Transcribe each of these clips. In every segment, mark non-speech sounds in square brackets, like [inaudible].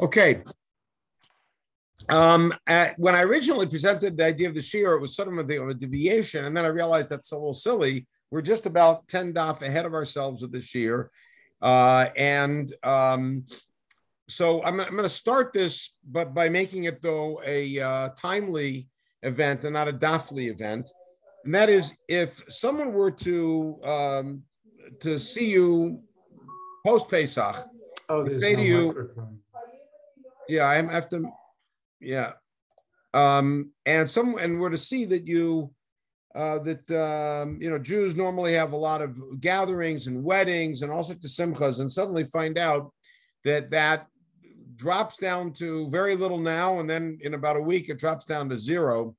Okay. Um, at, when I originally presented the idea of the shiur, it was sort of a, a, deviation, and then I realized that's a little silly. We're just about ten daf ahead of ourselves with the shiur, uh, and um, so I'm, I'm going to start this, but by making it though a uh, timely event and not a dafly event, and that is if someone were to um, to see you post Pesach, oh, say no to you, yeah, I have to yeah. Um, and some and we're to see that you uh, that um, you know Jews normally have a lot of gatherings and weddings and all sorts of simchas, and suddenly find out that that drops down to very little now, and then in about a week it drops down to zero.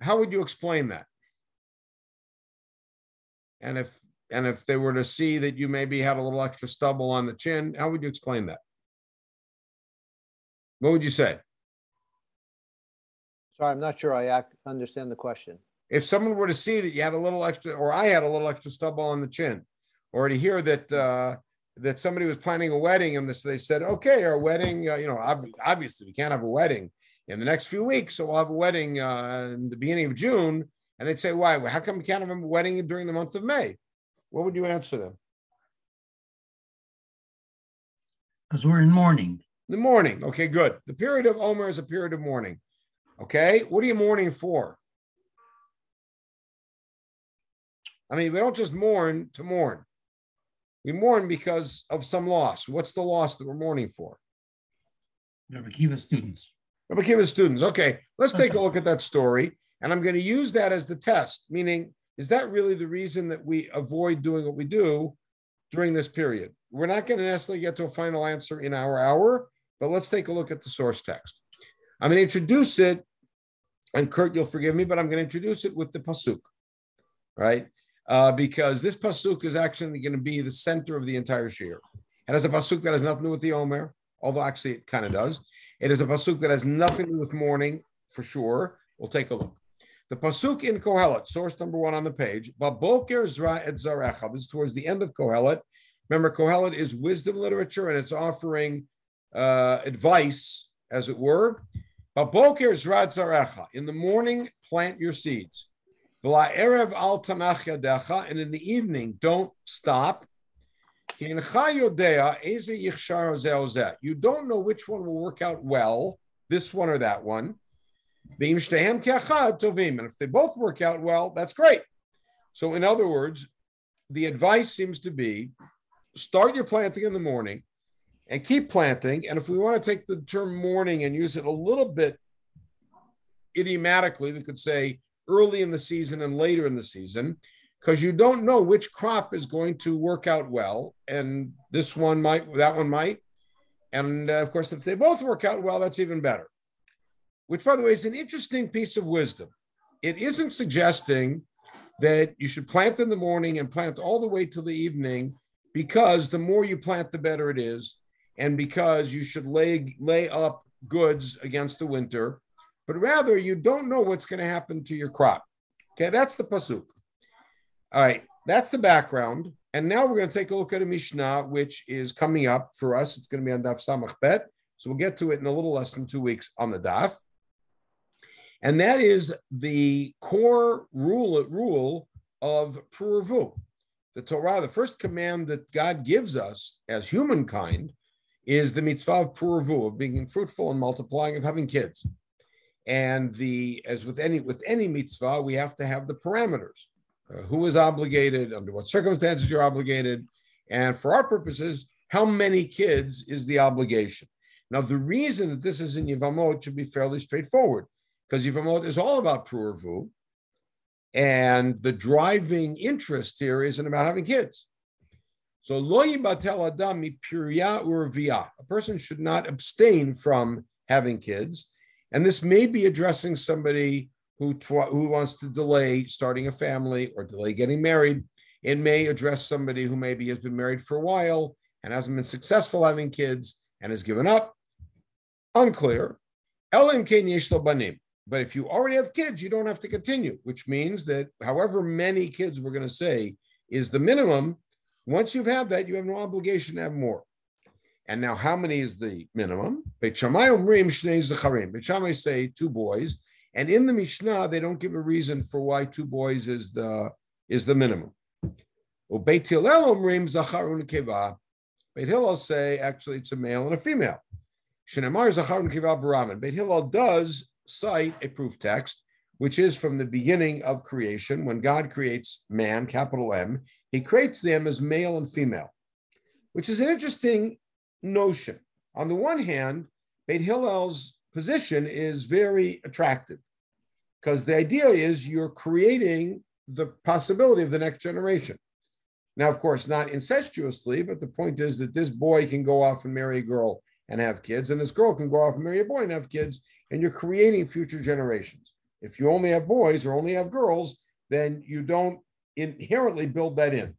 How would you explain that? And if and if they were to see that you maybe had a little extra stubble on the chin, how would you explain that? What would you say? Sorry, I'm not sure I understand the question. If someone were to see that you had a little extra, or I had a little extra stubble on the chin, or to hear that uh, that somebody was planning a wedding and they said, "Okay, our wedding, uh, you know, obviously we can't have a wedding in the next few weeks, so we'll have a wedding uh, in the beginning of June," and they'd say, "Why? How come we can't have a wedding during the month of May?" What would you answer them? Because we're in mourning. The morning. Okay, good. The period of Omer is a period of mourning. Okay, what are you mourning for? I mean, we don't just mourn to mourn. We mourn because of some loss. What's the loss that we're mourning for? Rabbi Kiva students. Rabbi Kiva students. Okay, let's take a look at that story. And I'm going to use that as the test, meaning, is that really the reason that we avoid doing what we do during this period? We're not going to necessarily get to a final answer in our hour, but let's take a look at the source text. I'm going to introduce it, and Kurt, you'll forgive me, but I'm going to introduce it with the pasuk, right? Uh, because this pasuk is actually going to be the center of the entire shiur. It has a pasuk that has nothing to do with the Omer, although actually it kind of does. It is a pasuk that has nothing to do with mourning for sure. We'll take a look. The pasuk in Kohelet, source number one on the page, Baboker Zra et Zarecha. This is towards the end of Kohelet. Remember, Kohelet is wisdom literature, and it's offering uh, advice, as it were. In the morning, plant your seeds. And in the evening, don't stop. You don't know which one will work out well, this one or that one. And if they both work out well, that's great. So, in other words, the advice seems to be start your planting in the morning, and keep planting. And if we want to take the term morning and use it a little bit idiomatically, we could say early in the season and later in the season, because you don't know which crop is going to work out well. And this one might, that one might. And uh, of course, if they both work out well, that's even better. Which, by the way, is an interesting piece of wisdom. It isn't suggesting that you should plant in the morning and plant all the way till the evening because the more you plant, the better it is and because you should lay lay up goods against the winter, but rather you don't know what's going to happen to your crop. Okay, that's the pasuk. All right, that's the background. And now we're going to take a look at a Mishnah, which is coming up for us. It's going to be on Daf Samach Bet. So we'll get to it in a little less than two weeks on the Daf. And that is the core rule, rule of Puravu. The Torah, the first command that God gives us as humankind is the mitzvah of puravu, of being fruitful and multiplying, of having kids. And the as with any with any mitzvah, we have to have the parameters. Uh, who is obligated, under what circumstances you're obligated, and for our purposes, how many kids is the obligation. Now, the reason that this is in Yivamot should be fairly straightforward, because Yivamot is all about puravu, and the driving interest here isn't about having kids. So lo adam mipiria urvia. A person should not abstain from having kids, and this may be addressing somebody who tw- who wants to delay starting a family or delay getting married. It may address somebody who maybe has been married for a while and hasn't been successful having kids and has given up. Unclear. But if you already have kids, you don't have to continue, which means that however many kids we're going to say is the minimum, once you've had that, you have no obligation to have more. And now, how many is the minimum? Beit Shammai say two boys, and in the Mishnah they don't give a reason for why two boys is the is the minimum. Beit Hillel say actually it's a male and a female. Beit Hillel does cite a proof text, which is from the beginning of creation when God creates man, capital M. He creates them as male and female, which is an interesting notion. On the one hand, Beit Hillel's position is very attractive because the idea is you're creating the possibility of the next generation. Now, of course, not incestuously, but the point is that this boy can go off and marry a girl and have kids, and this girl can go off and marry a boy and have kids, and you're creating future generations. If you only have boys or only have girls, then you don't inherently build that in.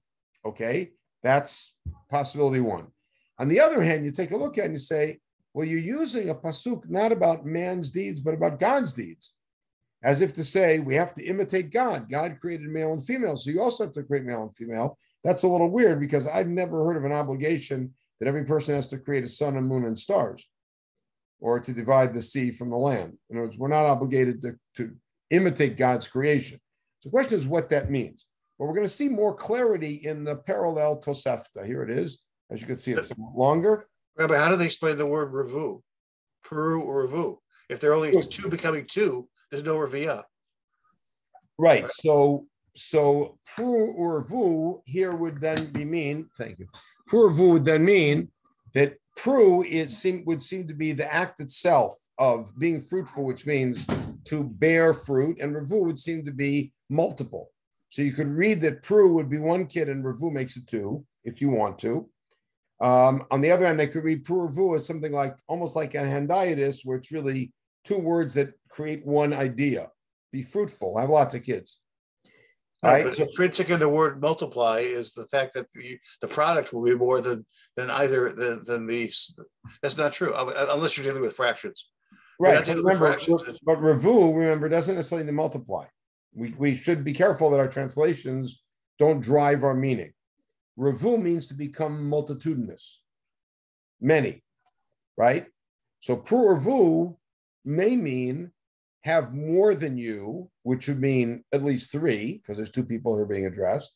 Okay, that's possibility one. On the other hand, you take a look at it and you say, well, you're using a pasuk not about man's deeds, but about God's deeds. As if to say, we have to imitate God. God created male and female, so you also have to create male and female. That's a little weird because I've never heard of an obligation that every person has to create a sun and moon and stars or to divide the sea from the land. In other words, we're not obligated to, to imitate God's creation. So the question is what that means. But we're going to see more clarity in the parallel Tosefta. Here it is. As you can see, it's longer. Rabbi, how do they explain the word revu? Peru or revu? If they're only two becoming two, there's no revia. Right. So so pru or vu here would then be mean. Thank you. Pru or vu would then mean that pru it seem would seem to be the act itself of being fruitful, which means to bear fruit, and revu would seem to be multiple. So you could read that pru would be one kid and revu makes it two, if you want to. Um, on the other hand, they could read puravu as something like almost like a hendiadys, where it's really two words that create one idea. Be fruitful, have lots of kids. All right. But so, intrinsic in the word multiply is the fact that the, the product will be more than than either than, than the. That's not true unless you're dealing with fractions. Right. But remember, fractions. but revu, remember, doesn't necessarily multiply. We, we should be careful that our translations don't drive our meaning. Revu means to become multitudinous, many, right? So pru may mean have more than you, which would mean at least three, because there's two people who are being addressed.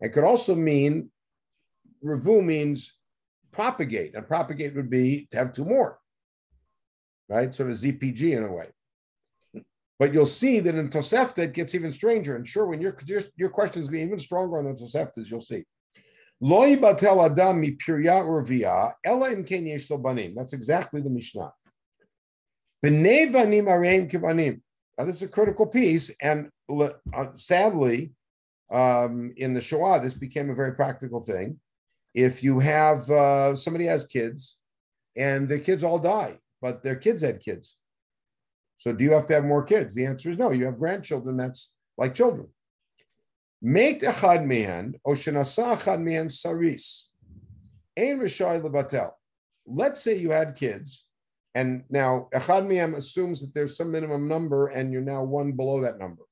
It could also mean revu means propagate, and propagate would be to have two more, right? Sort of ZPG in a way. But you'll see that in Tosefta it gets even stranger. And sure, when your your, your questions be even stronger on the Toseftas, you'll see. Lo yibatel adam mipirya urvia ela im ken yesh banim. That's exactly the Mishnah. B'nei vanim areim kivanim. Now this is a critical piece, and uh, sadly, um, in the Shoah, this became a very practical thing. If you have uh, somebody has kids, and their kids all die, but their kids had kids, so do you have to have more kids? The answer is no. You have grandchildren. That's like children. Make echad mihan or shenasa echad mihan saris. Ein rishai lebatel. Let's say you had kids, and now echad mihan assumes that there's some minimum number, and you're now one below that number.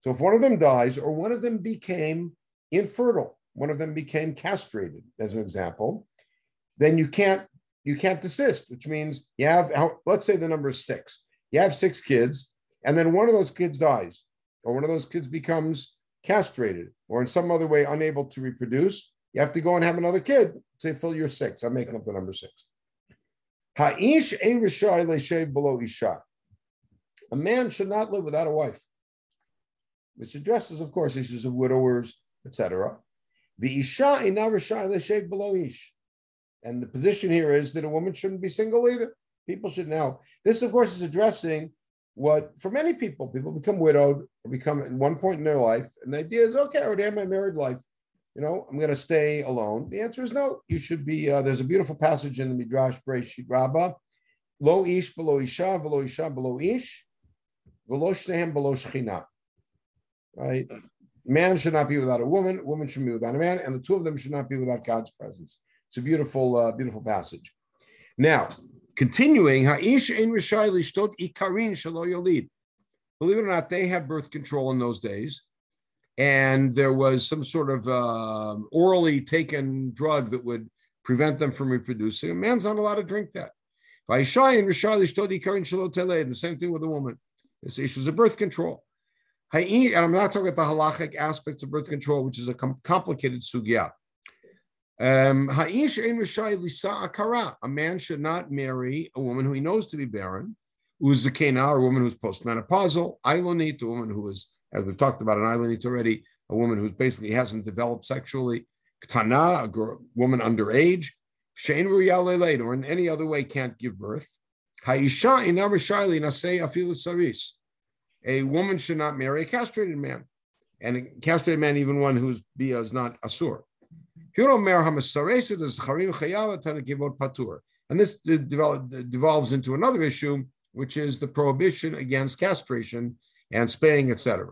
So if one of them dies, or one of them became infertile, one of them became castrated, as an example, then you can't you can't desist, which means you have let's say the number is six. You have six kids, and then one of those kids dies, or one of those kids becomes castrated or in some other way unable to reproduce, you have to go and have another kid to fill your six. I'm making up the number six. Ha'ish ein below isha. A man should not live without a wife, which addresses, of course, issues of widowers, etc. The isha rishai below ish. And the position here is that a woman shouldn't be single either. People should know. This, of course, is addressing what for many people, people become widowed or become at one point in their life, and the idea is, okay, I already have my married life. You know, I'm going to stay alone. The answer is no. You should be. Uh, there's a beautiful passage in the Midrash Breshit Rabbah, Lo ish below isha, below isha below ish, below shnehem below shechina. Right? Man should not be without a woman. Woman should be without a man, and the two of them should not be without God's presence. It's a beautiful, uh, beautiful passage. Now, Continuing. Believe it or not, they had birth control in those days, and there was some sort of uh, orally taken drug that would prevent them from reproducing. A man's not allowed to drink that. And The same thing with a woman. This issue of birth control. And I'm not talking about the halachic aspects of birth control, which is a com- complicated sugya. Um, a man should not marry a woman who he knows to be barren, who's a kena, or a woman who's postmenopausal, ilonit, a woman who is, as we've talked about an ilonit already, a woman who basically hasn't developed sexually, ktana, a girl, woman underage, shein or in any other way can't give birth. A woman should not marry a castrated man, and a castrated man, even one whose bia is not asur. And this devolves into another issue, which is the prohibition against castration and spaying, etc.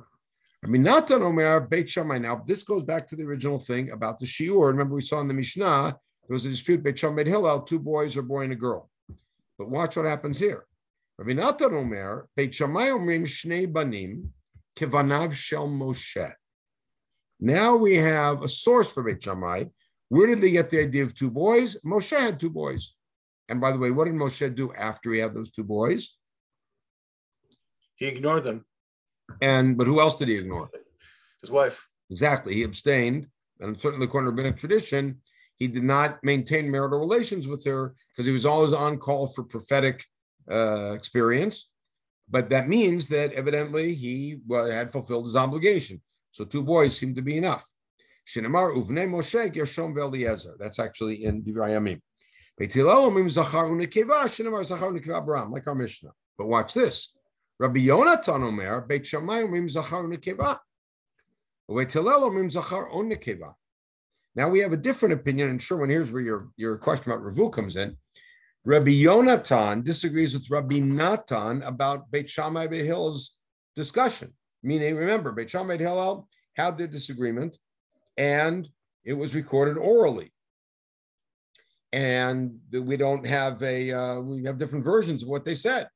I mean, Natan Omer Beit Shammai. Now, this goes back to the original thing about the shiur. Remember, we saw in the Mishnah there was a dispute Beit Shammai Hillel, two boys, a boy and a girl. But watch what happens here. Rabbi Natan Omer Beit Shammai Omrim Shnei Banim Kevanav Shel Moshe. Now we have a source for Beit Shammai. Where did they get the idea of two boys? Moshe had two boys. And by the way, what did Moshe do after he had those two boys? He ignored them. And but who else did he ignore? His wife. Exactly. He abstained. And certainly according to rabbinic tradition, he did not maintain marital relations with her because he was always on call for prophetic uh, experience. But that means that evidently he had fulfilled his obligation. So two boys seem to be enough. Shinamar uvne Moshe Gershom ve'Eliezer. That's actually in Divrei Yamim. Like our Mishnah. But watch this. Rabbi Yonatan Omer, Beit Shammai Umim Zachar Nekeva. Beit Umim Zachar On Now we have a different opinion, and Sherman, here's where your, your question about Ravu comes in. Rabbi Yonatan disagrees with Rabbi Natan about Beit Shammai Beit discussion. Meaning, remember, Beit Shammai Beit Hillel had the disagreement, and it was recorded orally. And we don't have a, uh, we have different versions of what they said.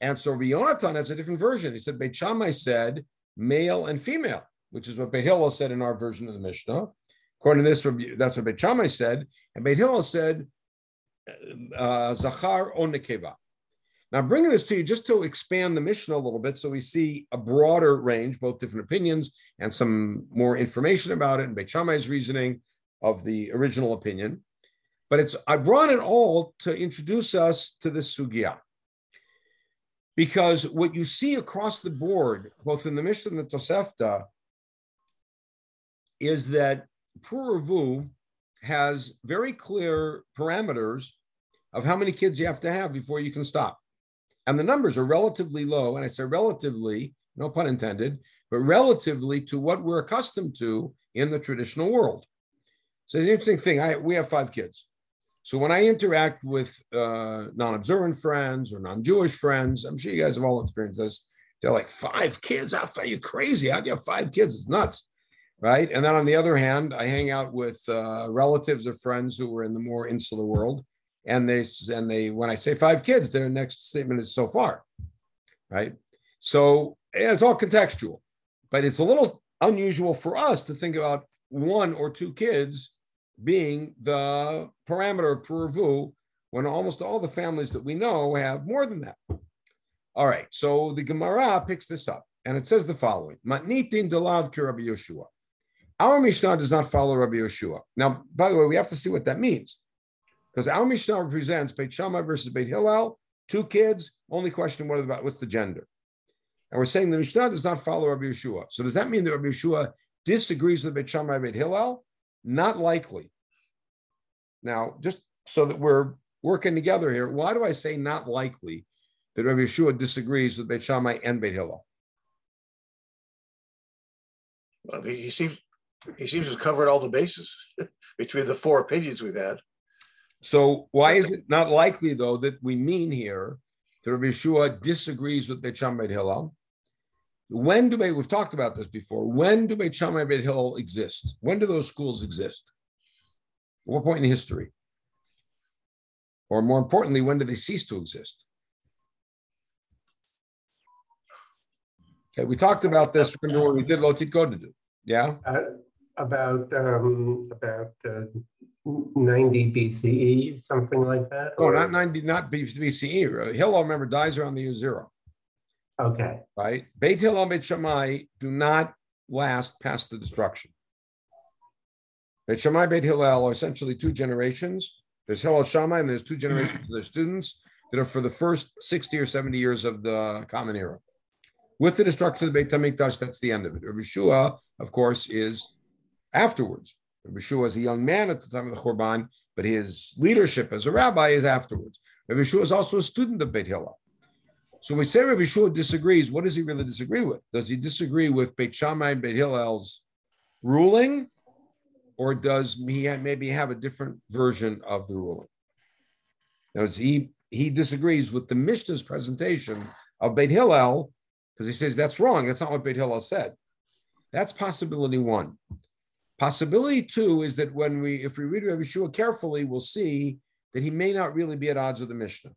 And so Yonatan has a different version. He said Beit Shammai said male and female, which is what Beit Hillel said in our version of the Mishnah. According to this, that's what Beit Shammai said. And Beit Hillel said uh, Zachar on Nekeva. Now, bringing this to you just to expand the Mishnah a little bit so we see a broader range, both different opinions and some more information about it and Beit Shammai's reasoning of the original opinion. But it's I brought it all to introduce us to this sugya. Because what you see across the board, both in the Mishnah and the Tosefta, is that Puravu has very clear parameters of how many kids you have to have before you can stop. And the numbers are relatively low. And I say relatively, no pun intended, but relatively to what we're accustomed to in the traditional world. So the interesting thing. I, we have five kids. So when I interact with uh, non-observant friends or non-Jewish friends, I'm sure you guys have all experienced this. They're like, five kids? How are you crazy? How do you have five kids? It's nuts, right? And then on the other hand, I hang out with uh, relatives or friends who are in the more insular world, and they and they when I say five kids, their next statement is so far, right? So it's all contextual, but it's a little unusual for us to think about one or two kids being the parameter of Puravu when almost all the families that we know have more than that. All right, so the Gemara picks this up and it says the following Matnitin delav ki Rabbi Yeshua. Our Mishnah does not follow Rabbi Yeshua. Now, by the way, we have to see what that means because our Mishnah represents Beit Shammai versus Beit Hillel, two kids, only question what about what's the gender. And we're saying the Mishnah does not follow Rabbi Yeshua. So does that mean that Rabbi Yeshua disagrees with Beit Shammai and Beit Hillel? Not likely. Now, just so that we're working together here, why do I say not likely that Rabbi Yeshua disagrees with Beit Shammai and Beit Hillel? Well, he seems he seems to have covered all the bases [laughs] between the four opinions we've had. So why is it not likely though that we mean here that Rabbi Yeshua disagrees with Beit Shammai Hillel? When do Beit, we've talked about this before, when do Beit Shammai Beit Hillel exist? When do those schools exist? At what point in history? Or more importantly, when do they cease to exist? Okay, we talked about this when we did Lotit. Yeah? Uh, about um, about uh, 90 BCE, something like that? Oh, or- not 90, not BCE. Hillel, remember, dies around the year zero, Okay, right? Beit Hillel Beit Shammai do not last past the destruction. Beit Shammai, Beit Hillel are essentially two generations. There's Hillel Shammai, and there's two generations of their students that are for the first 60 or 70 years of the Common Era. With the destruction of the Beit HaMikdash, that's the end of it. Rabbi Shua, of course, is afterwards. Rabbi Shua is a young man at the time of the Churban, but his leadership as a rabbi is afterwards. Rabbi Shua is also a student of Beit Hillel. So we say Rabbi Shua disagrees, what does he really disagree with? Does he disagree with Beit Shammai and Beit Hillel's ruling, or does he maybe have a different version of the ruling? Now, he he disagrees with the Mishnah's presentation of Beit Hillel because he says that's wrong. That's not what Beit Hillel said. That's possibility one. Possibility two is that when we, if we read Rabbi Shua carefully, we'll see that he may not really be at odds with the Mishnah.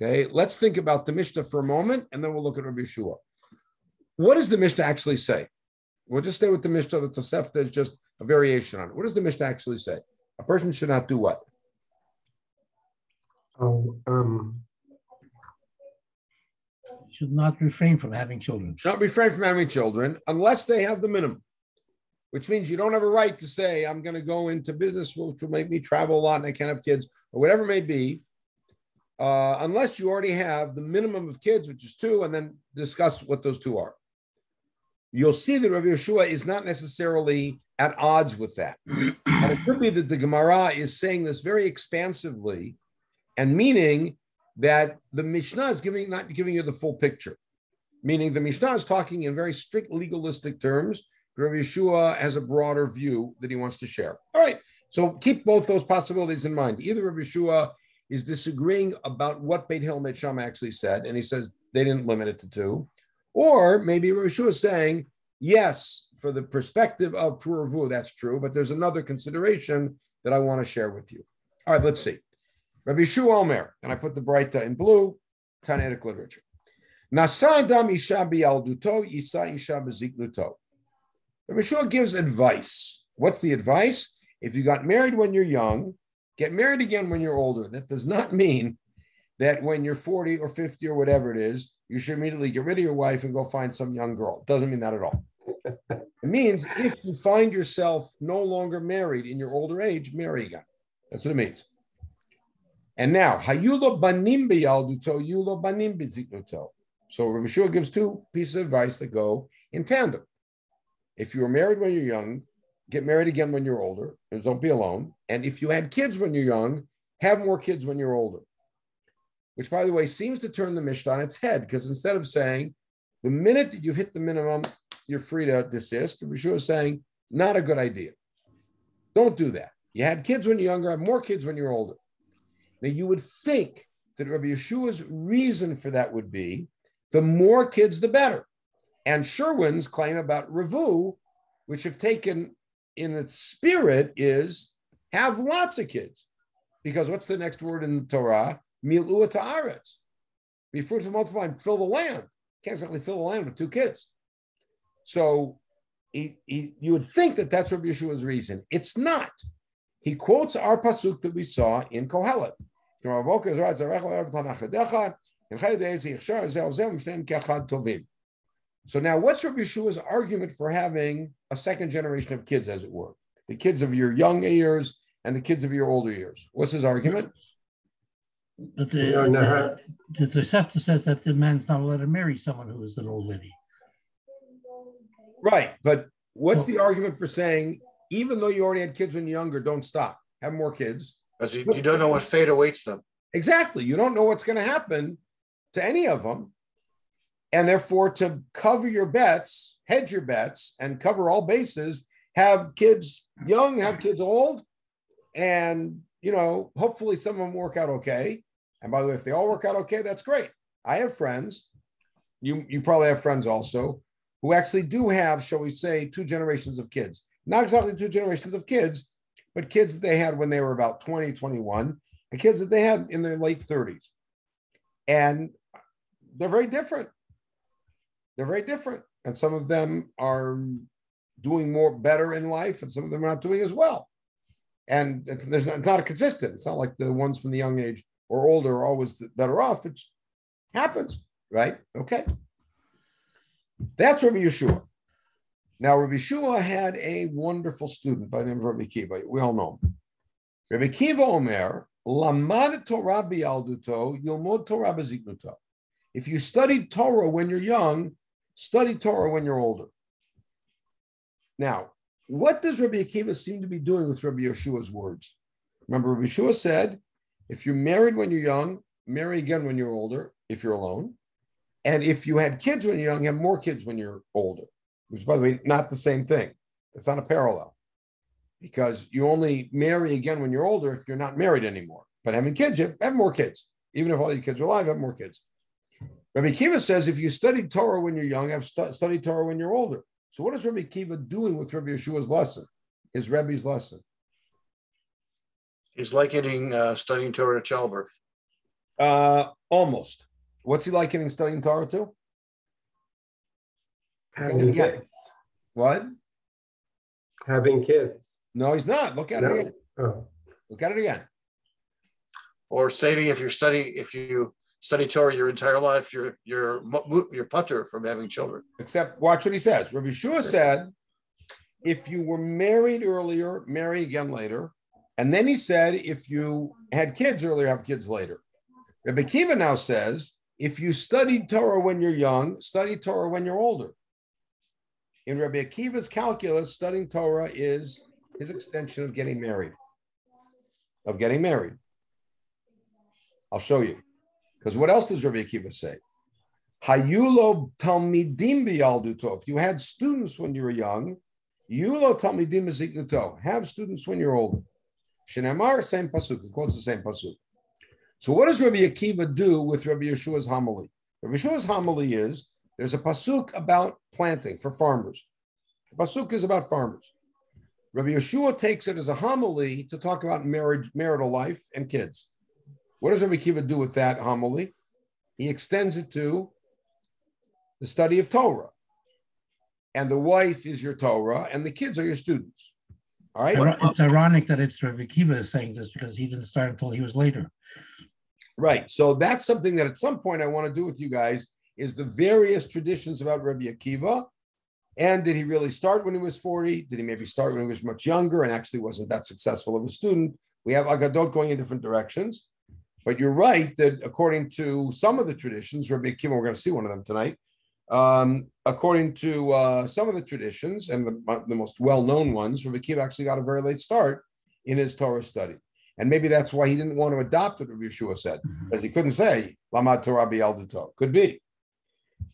Okay, let's think about the Mishnah for a moment, and then we'll look at Rabbi Shua. What does the Mishnah actually say? We'll just stay with the Mishnah. The Tosefta is just a variation on it. What does the Mishnah actually say? A person should not do what? oh, um, Should not refrain from having children. Should not refrain from having children unless they have the minimum, which means you don't have a right to say, I'm going to go into business, which will make me travel a lot and I can't have kids, or whatever it may be, uh, unless you already have the minimum of kids, which is two, and then discuss what those two are. You'll see that Rabbi Yeshua is not necessarily at odds with that. [clears throat] And it could be that the Gemara is saying this very expansively and meaning that the Mishnah is giving not giving you the full picture. Meaning the Mishnah is talking in very strict legalistic terms. Rabbi Yeshua has a broader view that he wants to share. All right. So keep both those possibilities in mind. Either Rabbi Yeshua is disagreeing about what Beit Hillel Shammai actually said, and he says they didn't limit it to two. Or maybe Rabbi Yeshua is saying, yes, for the perspective of Puravu, that's true, but there's another consideration that I want to share with you. All right, let's see. Rabbi Yeshua Omer, and I put the bright in blue, Tannaitic literature. Nasa Adam Isha Bialduto, Isa Isha Beziknuto. Rabbi Yeshua gives advice. What's the advice? If you got married when you're young, get married again when you're older. That does not [laughs] mean that when you're 40 or 50 or whatever it is, you should immediately get rid of your wife and go find some young girl. It doesn't mean that at all. [laughs] it means if you find yourself no longer married in your older age, marry again. That's what it means. And now, hayulo banim yulo banim. So Shua gives two pieces of advice that go in tandem. If you were married when you're young, get married again when you're older, don't be alone. And if you had kids when you're young, have more kids when you're older. Which, by the way, seems to turn the Mishnah on its head because instead of saying the minute that you've hit the minimum, you're free to desist, Rabbi Shua is saying, not a good idea. Don't do that. You had kids when you're younger, have more kids when you're older. Now, you would think that Rabbi Yeshua's reason for that would be the more kids, the better. And Sherwin's claim about Ravu, which have taken in its spirit, is have lots of kids. Because what's the next word in the Torah? Milu ta'aretz. Be fruitful, multiply, and fill the land. Can't exactly fill the land with two kids. So he, he, you would think that that's Rabbi Yeshua's reason. It's not. He quotes our pasuk that we saw in Kohelet. So now, what's Rabbi Yeshua's argument for having a second generation of kids, as it were? The kids of your young years and the kids of your older years. What's his argument? But the, oh, No, no, the, the Tosefta says that the man's not allowed to marry someone who is an old lady. Right. But what's the argument for saying, even though you already had kids when you're younger, don't stop, have more kids? Because you, you don't know what fate awaits them. Exactly. You don't know what's going to happen to any of them. And therefore, to cover your bets, hedge your bets, and cover all bases, have kids young, have kids old, and you know, hopefully some of them work out okay. And by the way, if they all work out okay, that's great. I have friends, you you probably have friends also, who actually do have, shall we say, two generations of kids. Not exactly two generations of kids, but kids that they had when they were about 20, 21, and kids that they had in their late 30s. And they're very different. They're very different. And some of them are doing more better in life, and some of them are not doing as well. And it's, there's not, it's not consistent. It's not like the ones from the young age or older are always better off. It happens, right? Okay. That's Rabbi Yeshua. Now, Rabbi Yeshua had a wonderful student by the name of Rabbi Kiva. We all know him. Rabbi Kiva Omer, Lamad Torah bialduto, Yilmod Torah beziknuto. If you studied Torah when you're young, study Torah when you're older. Now, what does Rabbi Akiva seem to be doing with Rabbi Yeshua's words? Remember, Rabbi Yeshua said, if you're married when you're young, marry again when you're older, if you're alone. And if you had kids when you're young, have more kids when you're older, which, by the way, not the same thing. It's not a parallel because you only marry again when you're older if you're not married anymore. But having kids, you have more kids. Even if all your kids are alive, have more kids. Rabbi Kiva says if you studied Torah when you're young, have stu- studied Torah when you're older. So what is Rabbi Kiva doing with Rabbi Yeshua's lesson, his Rebbe's lesson? He's likening uh, studying Torah to childbirth. Uh, almost. What's he likening studying Torah to? Having again. kids. What? Having kids. No, he's not. Look at it again. Oh, Look at it again. Or stating if you're study if you study Torah your entire life, you're you're you're putter from having children. Except watch what he says. Rabbi Shua said, if you were married earlier, marry again later. And then he said, if you had kids earlier, have kids later. Rabbi Kiva now says, if you studied Torah when you're young, study Torah when you're older. In Rabbi Akiva's calculus, studying Torah is his extension of getting married. Of getting married. I'll show you. Because what else does Rabbi Akiva say? Hayulo talmidim biyalduto. If you had students when you were young, yulo talmidim beziknuto. Have students when you're older. Shinamar, same pasuk. He quotes the same pasuk. So what does Rabbi Akiva do with Rabbi Yeshua's homily? Rabbi Yeshua's homily is there's a pasuk about planting for farmers. The pasuk is about farmers. Rabbi Yeshua takes it as a homily to talk about marriage, marital life, and kids. What does Rabbi Akiva do with that homily? He extends it to the study of Torah. And the wife is your Torah, and the kids are your students. All right. It's ironic that it's Rabbi Kiva saying this because he didn't start until he was later. Right. So that's something that at some point I want to do with you guys is the various traditions about Rabbi Akiva. And did he really start when he was 40? Did he maybe start when he was much younger and actually wasn't that successful of a student? We have Agadot going in different directions. But you're right that according to some of the traditions, Rabbi Akiva, we're going to see one of them tonight. Um, according to uh, some of the traditions and the, the most well-known ones, Rabbi Akiva actually got a very late start in his Torah study. And maybe that's why he didn't want to adopt what Rabbi Yeshua said, because he couldn't say Lamad Torah Bi'al Could be.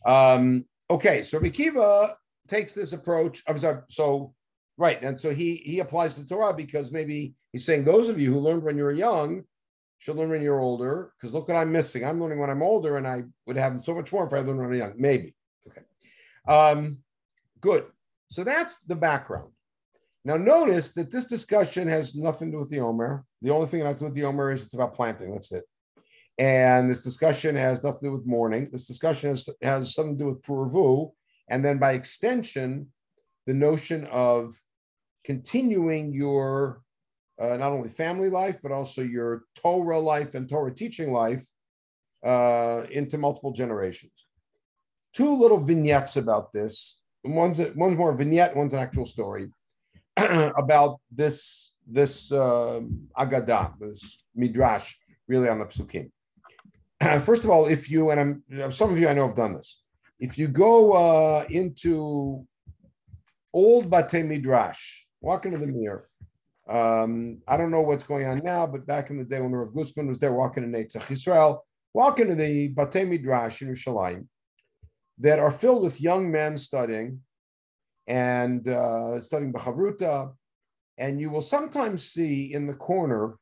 Um, okay, so Rabbi Akiva takes this approach. I'm sorry. So, right, and so he he applies the Torah because maybe he's saying those of you who learned when you were young should learn when you're older. Because look what I'm missing. I'm learning when I'm older, and I would have so much more if I learned when I'm young. Maybe. Okay. Um, good. So that's the background. Now, notice that this discussion has nothing to do with the Omer. The only thing that has to do with the Omer is it's about planting. That's it. And this discussion has nothing to do with mourning. This discussion has, has something to do with Puravu. And then by extension, the notion of continuing your uh, not only family life, but also your Torah life and Torah teaching life uh, into multiple generations. Two little vignettes about this. One's, one's more vignette, one's an actual story [clears throat] about this this um, Agadah, this Midrash, really on the Psukim. [clears throat] First of all, if you and I'm some of you I know have done this. If you go uh, into old Bate Midrash, walk into the mirror. Um, I don't know what's going on now, but back in the day when Rav Gustman was there walking in Netzach Yisrael, walking into the Bate Midrash in Yerushalayim that are filled with young men studying and uh, studying Bachavruta. And you will sometimes see in the corner,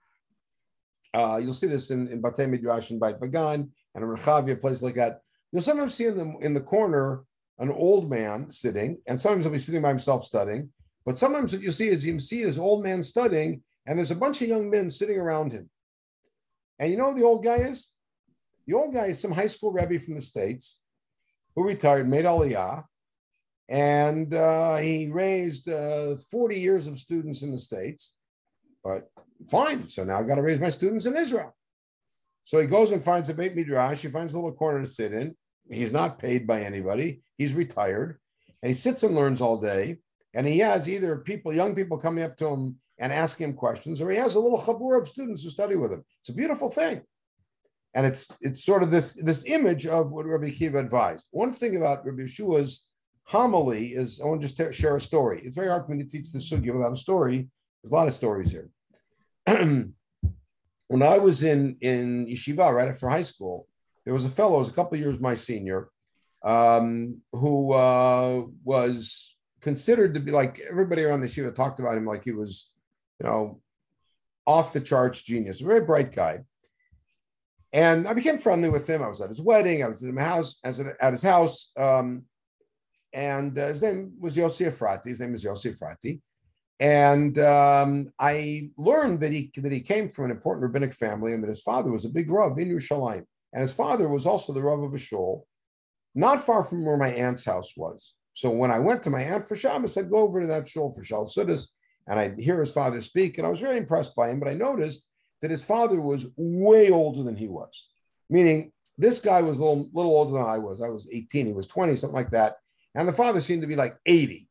uh, you'll see this in, in Batei Midrash and Bayit Vegan and in Rechavia, places like that. You'll sometimes see in the, in the corner an old man sitting, and sometimes he'll be sitting by himself studying. But sometimes what you see is you see this old man studying, and there's a bunch of young men sitting around him. And you know who the old guy is? The old guy is some high school rebbe from the States who retired, made Aliyah, and uh, he raised uh, 40 years of students in the States. but fine. So now I've got to raise my students in Israel. So he goes and finds a Beit Midrash. He finds a little corner to sit in. He's not paid by anybody. He's retired, and he sits and learns all day. And he has either people, young people, coming up to him and asking him questions, or he has a little chabur of students who study with him. It's a beautiful thing, and it's it's sort of this this image of what Rabbi Kiva advised. One thing about Rabbi Yeshua's homily is I want to just share a story. It's very hard for me to teach the sugya without a story. There's a lot of stories here. [clears throat] when I was in in yeshiva right after high school, there was a fellow, was a couple years my senior, um, who uh, was considered to be like everybody around the yeshiva talked about him like he was, you know, off the charts genius, a very bright guy. And I became friendly with him. I was at his wedding. I was at my house, as at his house. Um, and uh, his name was Yossi Efrati. His name is Yossi Efrati. And um, I learned that he that he came from an important rabbinic family and that his father was a big rav in Yerushalayim. And his father was also the rav of a shul, not far from where my aunt's house was. So when I went to my aunt for Shabbos, I'd go over to that shul for Shal Sudas, and I'd hear his father speak. And I was very impressed by him, but I noticed that his father was way older than he was, meaning this guy was a little, little older than I was. I was 18, he was 20, something like that. And the father seemed to be like 80.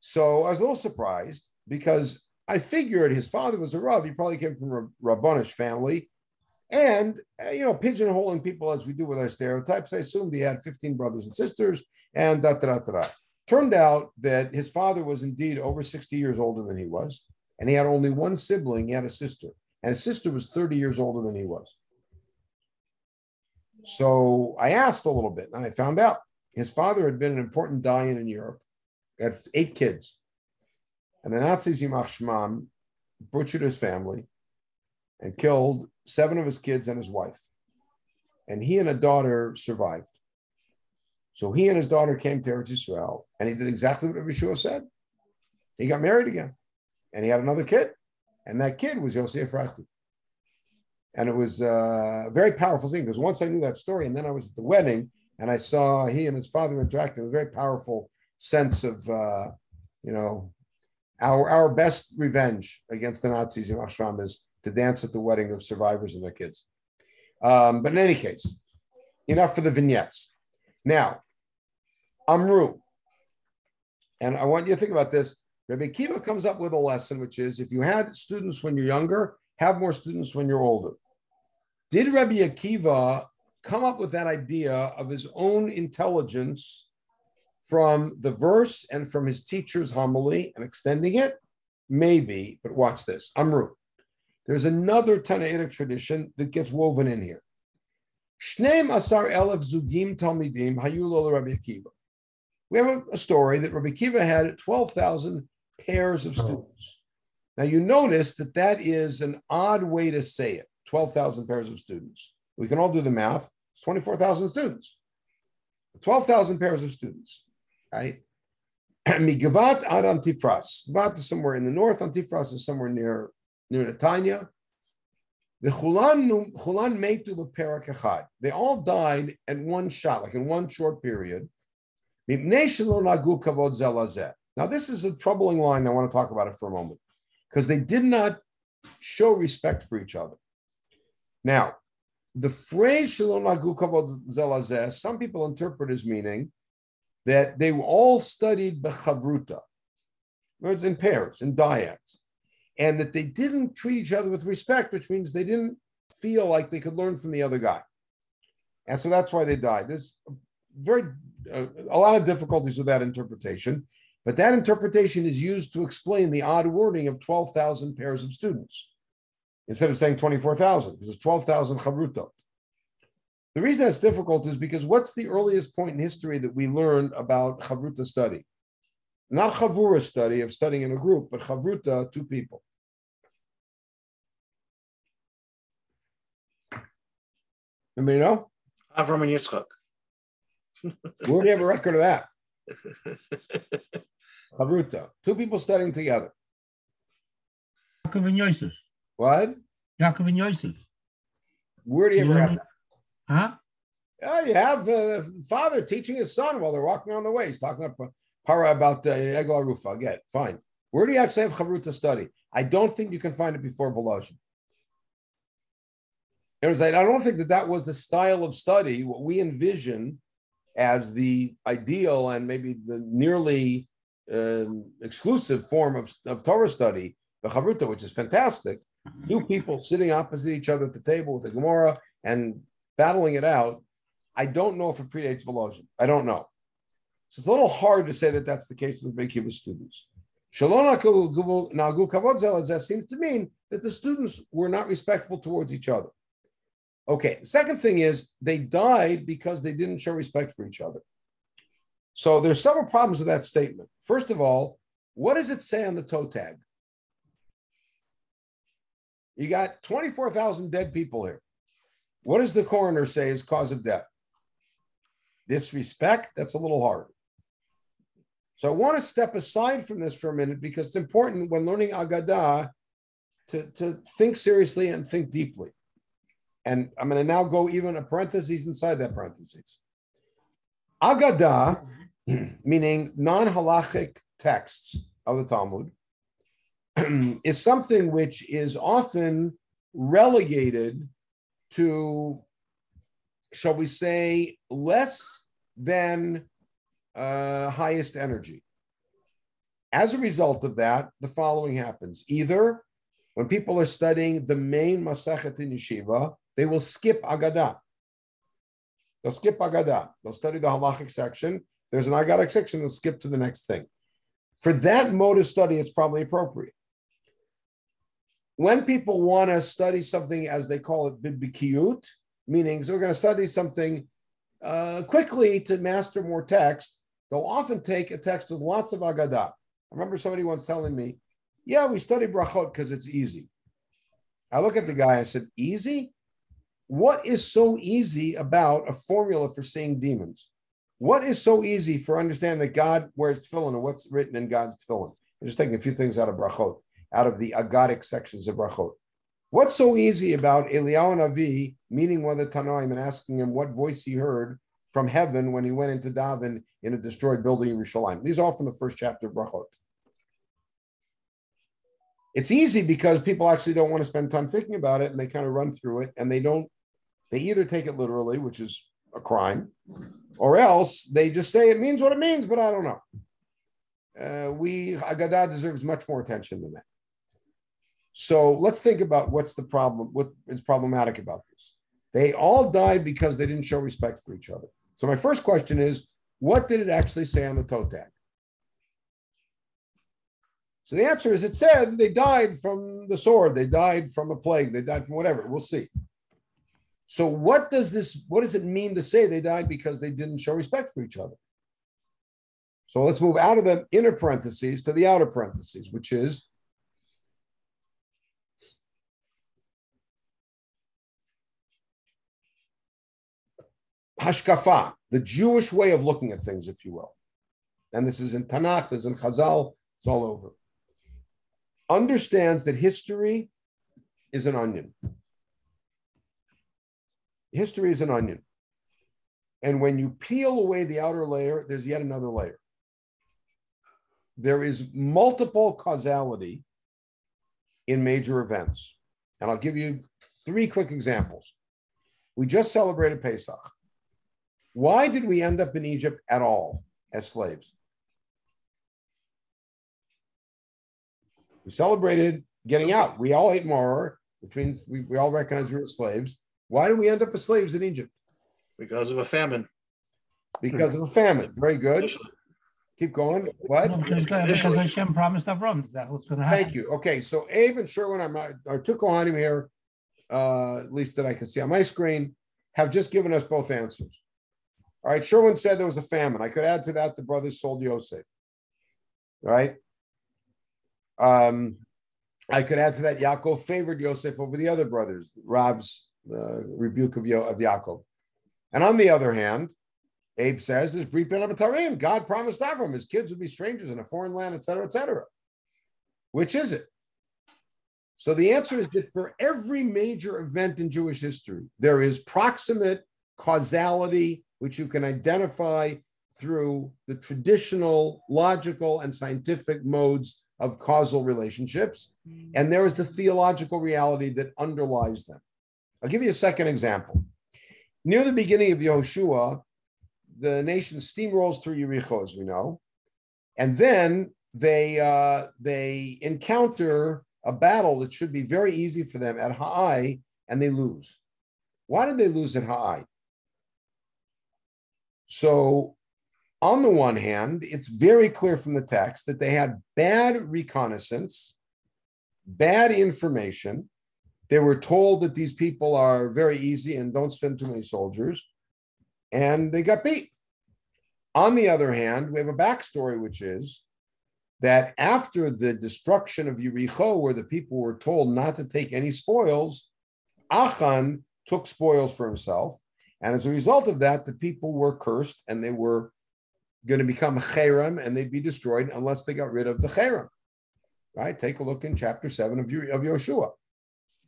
So I was a little surprised because I figured his father was a Rav. He probably came from a Rabbanish family. And, uh, you know, pigeonholing people as we do with our stereotypes, I assumed he had 15 brothers and sisters and da da da da. Turned out that his father was indeed over 60 years older than he was. And he had only one sibling, he had a sister. And his sister was 30 years older than he was. So I asked a little bit and I found out his father had been an important dayan in Europe he had eight kids. And the Nazis, Yimach Shmam, butchered his family and killed seven of his kids and his wife. And he and a daughter survived. So he and his daughter came to Eretz Israel, and he did exactly what Yeshua said. He got married again, and he had another kid, and that kid was Yosef Efrati. And it was a very powerful thing because once I knew that story, and then I was at the wedding, and I saw he and his father interacting, was very powerful sense of, uh, you know, our our best revenge against the Nazis in Ashram is to dance at the wedding of survivors and their kids. Um, but in any case, enough for the vignettes. Now, Amru, and I want you to think about this. Rabbi Kiva comes up with a lesson, which is if you had students when you're younger, have more students when you're older. Did Rabbi Akiva come up with that idea of his own intelligence from the verse and from his teacher's homily and extending it? Maybe, but watch this. Amru. There's another Tannaitic tradition that gets woven in here. Shneim Asar Elef Zugim Talmidim Hayulol Rabbi Akiva. We have a, a, story that Rabbi Akiva had 12,000 pairs of oh. students. Now you notice that that is an odd way to say it 12,000 pairs of students. We can all do the math. It's 24,000 students. 12,000 pairs of students right? [clears throat] Migavat ad Antifras. Gavat is somewhere in the north. Antifras is somewhere near near Netanya. The Chulan Chulan metu b'perak echad. They all died at one shot, like in one short period. Now this is a troubling line. I want to talk about it for a moment because they did not show respect for each other. Now, the phrase some people interpret as meaning that they all studied bechavruta, words in pairs, in dyads, and that they didn't treat each other with respect, which means they didn't feel like they could learn from the other guy. And so that's why they died. There's very uh, a lot of difficulties with that interpretation, but that interpretation is used to explain the odd wording of 12,000 pairs of students instead of saying 24,000, because it's 12,000 chavruta. The reason that's difficult is because what's the earliest point in history that we learned about chavruta study? Not chavura study of studying in a group, but chavruta, two people. Anybody know? Avram and Yitzchak. Where do you have a record of that? [laughs] Chavruta, two people studying together. Yaakov and Yosef. What? Yaakov and Yosef. Where do you, You ever know have what? Huh? Yeah, you have the father teaching his son while they're walking on the way. He's talking about para about uh, Egla Rufa. I get it. Fine. Where do you actually have Chavruta study? I don't think you can find it before Volozhin. It was I don't think that that was the style of study, what we envision as the ideal and maybe the nearly um, exclusive form of, of Torah study, the Chavruta, which is fantastic. Two people sitting opposite each other at the table with the Gemara and battling it out. I don't know if it predates Volozhin. I don't know. So it's a little hard to say that that's the case with Beit Kiva students. shelo nahagu kavod seems to mean that the students were not respectful towards each other. Okay, the second thing is they died because they didn't show respect for each other. So there's several problems with that statement. First of all, what does it say on the toe tag? You got 24,000 dead people here. What does the coroner say is cause of death? Disrespect? That's a little hard. So I want to step aside from this for a minute because it's important when learning Agadah to, to think seriously and think deeply. And I'm going to now go even a parenthesis inside that parenthesis. Agadah, [clears throat] meaning non halachic texts of the Talmud, [clears throat] is something which is often relegated to, shall we say, less than uh, highest energy. As a result of that, the following happens. Either when people are studying the main Masachet in Yeshiva, they will skip Agadah. They'll skip Agadah. They'll study the halachic section. There's an Agadic section, they'll skip to the next thing. For that mode of study, it's probably appropriate. When people want to study something, as they call it, bibikiyut, meaning we're going to study something uh, quickly to master more text, they'll often take a text with lots of Agadah. I remember somebody once telling me, yeah, we study brachot because it's easy. I look at the guy, I said, easy? What is so easy about a formula for seeing demons? What is so easy for understanding that God wears tefillin and what's written in God's tefillin? I'm just taking a few things out of brachot, out of the agadic sections of brachot. What's so easy about Eliyahu Navi meeting one of the Tannaim and asking him what voice he heard from heaven when he went into daven in a destroyed building in Yerushalayim? These are all from the first chapter of brachot. It's easy because people actually don't want to spend time thinking about it and they kind of run through it and they don't, they either take it literally, which is a crime, or else they just say it means what it means, but I don't know. Uh, we, Agadah deserves much more attention than that. So let's think about what's the problem, what is problematic about this. They all died because they didn't show respect for each other. So my first question is, what did it actually say on the toe tag? So the answer is it said they died from the sword, they died from a plague, they died from whatever. We'll see. So what does this what does it mean to say they died because they didn't show respect for each other? So let's move out of the inner parentheses to the outer parentheses, which is hashkafa, the Jewish way of looking at things, if you will. And this is in Tanakh, there's in Chazal, it's all over understands that history is an onion. History is an onion. And when you peel away the outer layer, there's yet another layer. There is multiple causality in major events. And I'll give you three quick examples. We just celebrated Pesach. Why did we end up in Egypt at all as slaves? We celebrated getting out. We all ate maror, which means we, we all recognize we were slaves. Why did we end up as slaves in Egypt? Because of a famine. Because of a famine. Very good. Keep going. What? No, because, because Hashem promised Avram that was going to happen. Thank you. Okay, so Abe and Sherwin, I'm our two Kohanim here, uh, at least that I can see on my screen, have just given us both answers. All right, Sherwin said there was a famine. I could add to that the brothers sold Yosef. Right? Um, I could add to that Yaakov favored Yosef over the other brothers, Rab's uh, rebuke of, Yo- of Yaakov. And on the other hand, Abe says this Brit Ben God promised Avram his kids would be strangers in a foreign land, etc., etc. Which is it? So the answer is that for every major event in Jewish history, there is proximate causality, which you can identify through the traditional logical and scientific modes of causal relationships, and there is the theological reality that underlies them. I'll give you a second example. Near the beginning of Yehoshua, the nation steamrolls through Yericho, as we know, and then they uh, they encounter a battle that should be very easy for them at Ha'ai, and they lose. Why did they lose at Ha'ai? So, on the one hand, it's very clear from the text that they had bad reconnaissance, bad information. They were told that these people are very easy and don't spend too many soldiers, and they got beat. On the other hand, we have a backstory, which is that after the destruction of Yericho, where the people were told not to take any spoils, Achan took spoils for himself. And as a result of that, the people were cursed and they were going to become cherem and they'd be destroyed unless they got rid of the cherem. Right? Take a look in chapter 7 of, of Yoshua.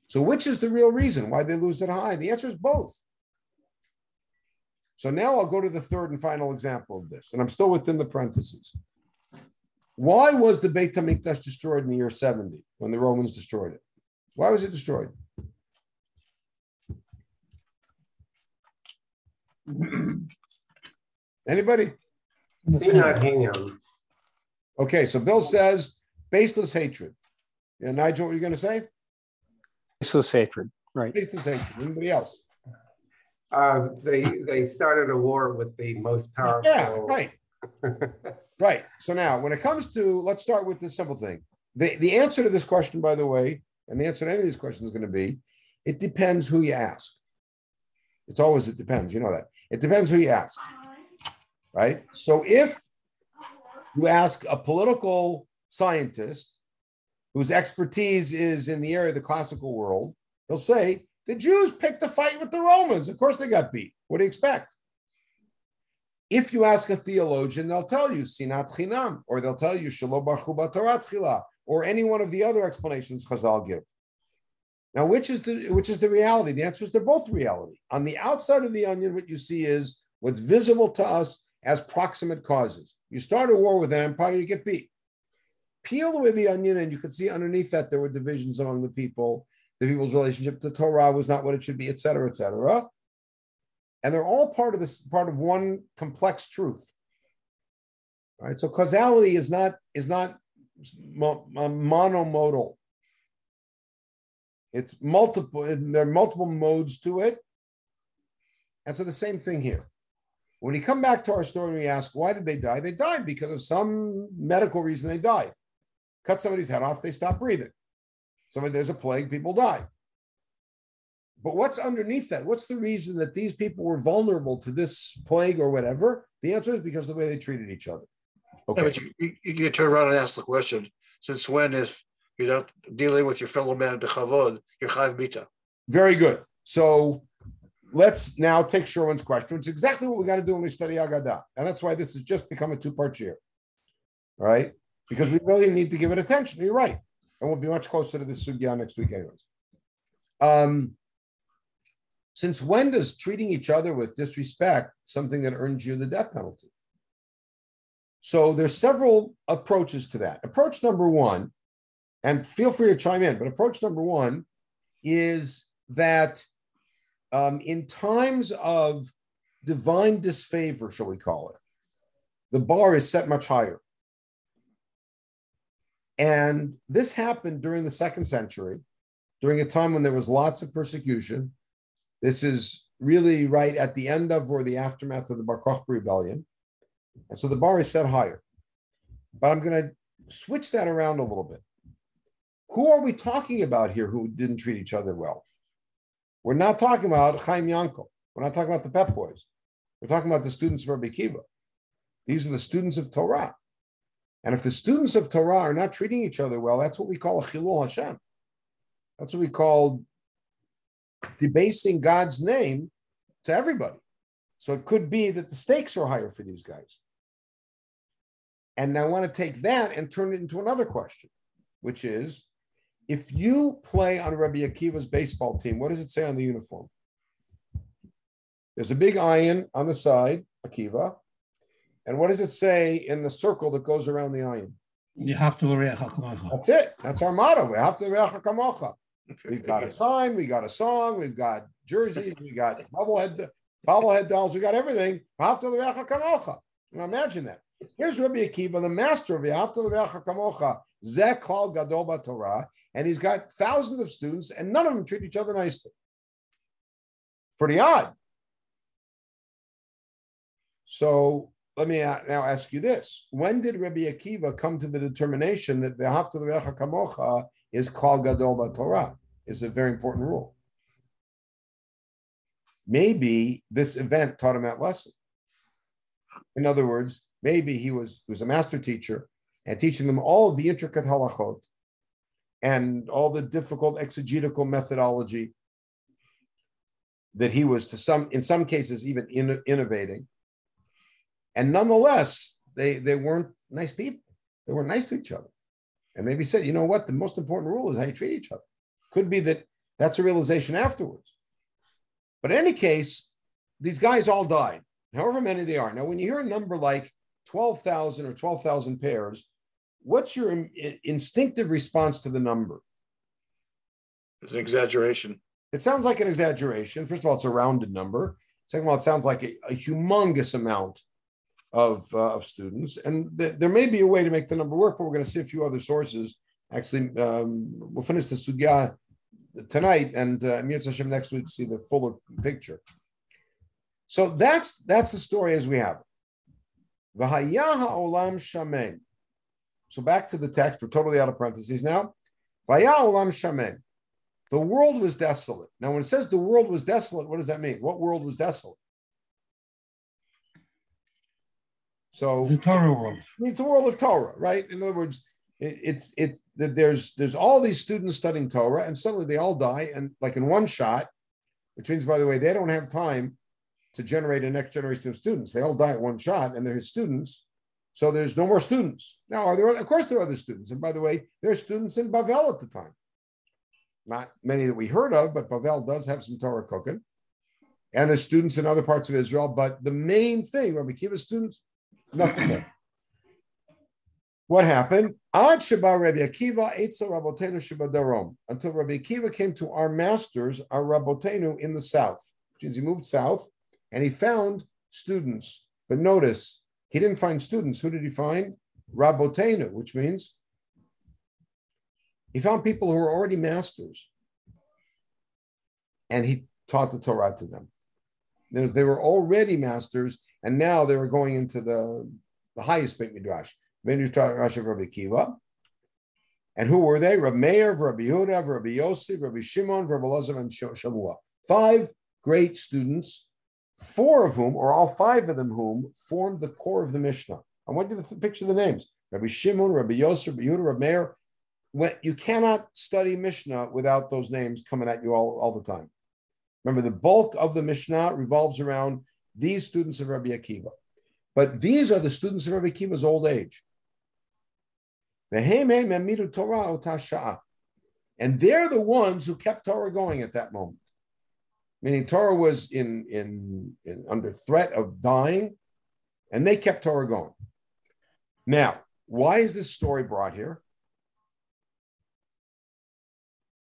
So, which is the real reason why they lose at Ha'ai? The answer is both. So now I'll go to the third and final example of this, and I'm still within the parentheses. Why was the Beit Hamikdash destroyed in the year 70 when the Romans destroyed it? Why was it destroyed? [clears throat] Anybody? Okay, so Bill says baseless hatred. Yeah, Nigel, what are you going to say? Baseless hatred, right? Baseless hatred. Anybody else? Uh, they they started a war with the most powerful. Yeah, right. [laughs] right. So now, when it comes to, let's start with this simple thing. The, the answer to this question, by the way, and the answer to any of these questions is going to be it depends who you ask. It's always, it depends. You know that. It depends who you ask. Right. So if you ask a political scientist whose expertise is in the area of the classical world, he'll say, the Jews picked a fight with the Romans. Of course they got beat. What do you expect? If you ask a theologian, they'll tell you sinat chinam, or they'll tell you shelo barchu Torah or any one of the other explanations Chazal give. Now, which is the which is the reality? The answer is they're both reality. On the outside of the onion, what you see is what's visible to us as proximate causes. You start a war with an empire, you get beat. Peel away the onion, and you can see underneath that there were divisions among the people. The people's relationship to Torah was not what it should be, etc., etc and they're all part of this part of one complex truth. Right so causality is not is not monomodal. It's multiple there are multiple modes to it. And so the same thing here. When we come back to our story we ask why did they die? They died because of some medical reason they died cut somebody's head off they stop breathing somebody there's a plague people die but what's underneath that? What's the reason that these people were vulnerable to this plague or whatever? The answer is because of the way they treated each other. Okay. Yeah, but you, you, you can turn around and ask the question since when is you're not dealing with your fellow man bechavod, you're chayav mita? Very good. So let's now take Sherwin's question. It's exactly what we got to do when we study Agadah. And that's why this has just become a two part year. Right? Because we really need to give it attention. You're right. And we'll be much closer to this sugya next week, anyways. Um, since when does treating each other with disrespect something that earns you the death penalty? So there's several approaches to that. Approach number one, and feel free to chime in, but approach number one is that um, in times of divine disfavor, shall we call it, the bar is set much higher. And this happened during the second century, during a time when there was lots of persecution, this is really right at the end of or the aftermath of the Bar Kokhba rebellion. And so the bar is set higher. But I'm going to switch that around a little bit. Who are we talking about here who didn't treat each other well? We're not talking about Chaim Yankel. We're not talking about the Pep Boys. We're talking about the students of Rabbi Kiva. These are the students of Torah. And if the students of Torah are not treating each other well, that's what we call a chilul Hashem. That's what we call debasing God's name to everybody. So it could be that the stakes are higher for these guys. And I want to take that and turn it into another question, which is if you play on Rabbi Akiva's baseball team, what does it say on the uniform? There's a big iron on the side, Akiva. And what does it say in the circle that goes around the iron? You have to. That's it. That's our motto. We have to. We've got a sign, we got a song, we've got jerseys, we got bobblehead, bobblehead dolls, we got everything. After the Recha Kamocha. Now imagine that. Here's Rabbi Akiva, the master of the After the Recha Kamocha, Zek Klal Gadol Torah, and he's got thousands of students, and none of them treat each other nicely. Pretty odd. So let me now ask you this: When did Rabbi Akiva come to the determination that the Hafta Recha Kamocha is Klal Gadol Torah? Is a very important rule. Maybe this event taught him that lesson. In other words, maybe he was, he was a master teacher and teaching them all of the intricate halachot and all the difficult exegetical methodology that he was to some in some cases even in, innovating and nonetheless they they weren't nice people. They weren't nice to each other. And maybe said you know what? The most important rule is how you treat each other. Could be that that's a realization afterwards. But in any case these guys all died however many they are. Now when you hear a number like 12000 or 12000 pairs what's your in- instinctive response to the number? It's an exaggeration. it sounds like an exaggeration. First of all, it's a rounded number. Second of all, it sounds like a, a humongous amount of, uh, of students. And th- there may be a way to make the number work, but we're going to see a few other sources. Actually, um, we'll finish the sugya tonight, and uh, Hashem next week to see the fuller picture. So that's that's the story as we have it. Olam shamem. So back to the text. We're totally out of parentheses now. Olam shamem. The world was desolate. Now, when it says the world was desolate, what does that mean? What world was desolate? So The Torah world. It's the world of Torah, right? In other words, it, it's it that there's there's all these students studying Torah, and suddenly they all die, and like in one shot, which means, by the way, they don't have time to generate a next generation of students. They all die at one shot, and they're his students. So there's no more students. Now, are there? Of course, there are other students, and by the way, there's students in Bavel at the time. Not many that we heard of, but Bavel does have some Torah cooking, and there's students in other parts of Israel. But the main thing, Rabbi Kiva students, nothing more. What happened? Until Rabbi Akiva came to our masters, our Rabotenu in the south. He moved south and he found students. But notice, he didn't find students. Who did he find? Rabotenu, which means he found people who were already masters. And he taught the Torah to them. They were already masters, and now they were going into the, the highest Beit Midrash. Beit Midrash of Rabbi Kiva. And who were they? Rabbi Meir, Rabbi Yehuda, Rabbi Yossi, Rabbi Shimon, Rabbi Elazar, and Sh- Shamua. Five great students, four of whom, or all five of them whom, formed the core of the Mishnah. I want you to picture the names. Rabbi Shimon, Rabbi Yossi, Rabbi Yehuda, Rabbi Meir. When, you cannot study Mishnah without those names coming at you all, all the time. Remember, the bulk of the Mishnah revolves around these students of Rabbi Akiva. But these are the students of Rabbi Akiva's old age. And they're the ones who kept Torah going at that moment. Meaning Torah was in, in, in under threat of dying, and they kept Torah going. Now, why is this story brought here?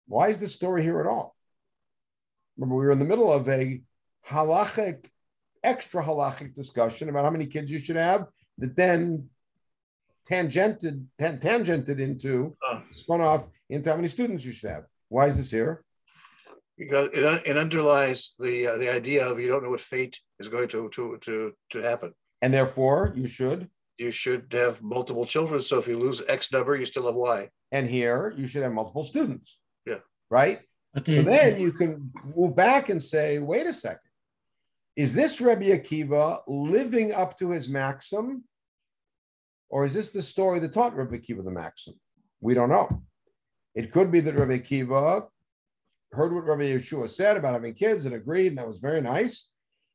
Why is this story here at all? Remember, we were in the middle of a halachic, extra halachic discussion about how many kids you should have that then tangented, tan- tangented into, Uh. spun off into how many students you should have. Why is this here? Because it, it underlies the, uh, the idea of you don't know what fate is going to, to, to, to happen. And therefore, you should. You should have multiple children. So if you lose X number, you still have Y. And here, you should have multiple students. Yeah. Right? But So then you can move back and say, wait a second. Is this Rabbi Akiva living up to his maxim? Or is this the story that taught Rabbi Akiva the maxim? We don't know. It could be that Rabbi Akiva heard what Rabbi Yeshua said about having kids and agreed, and that was very nice.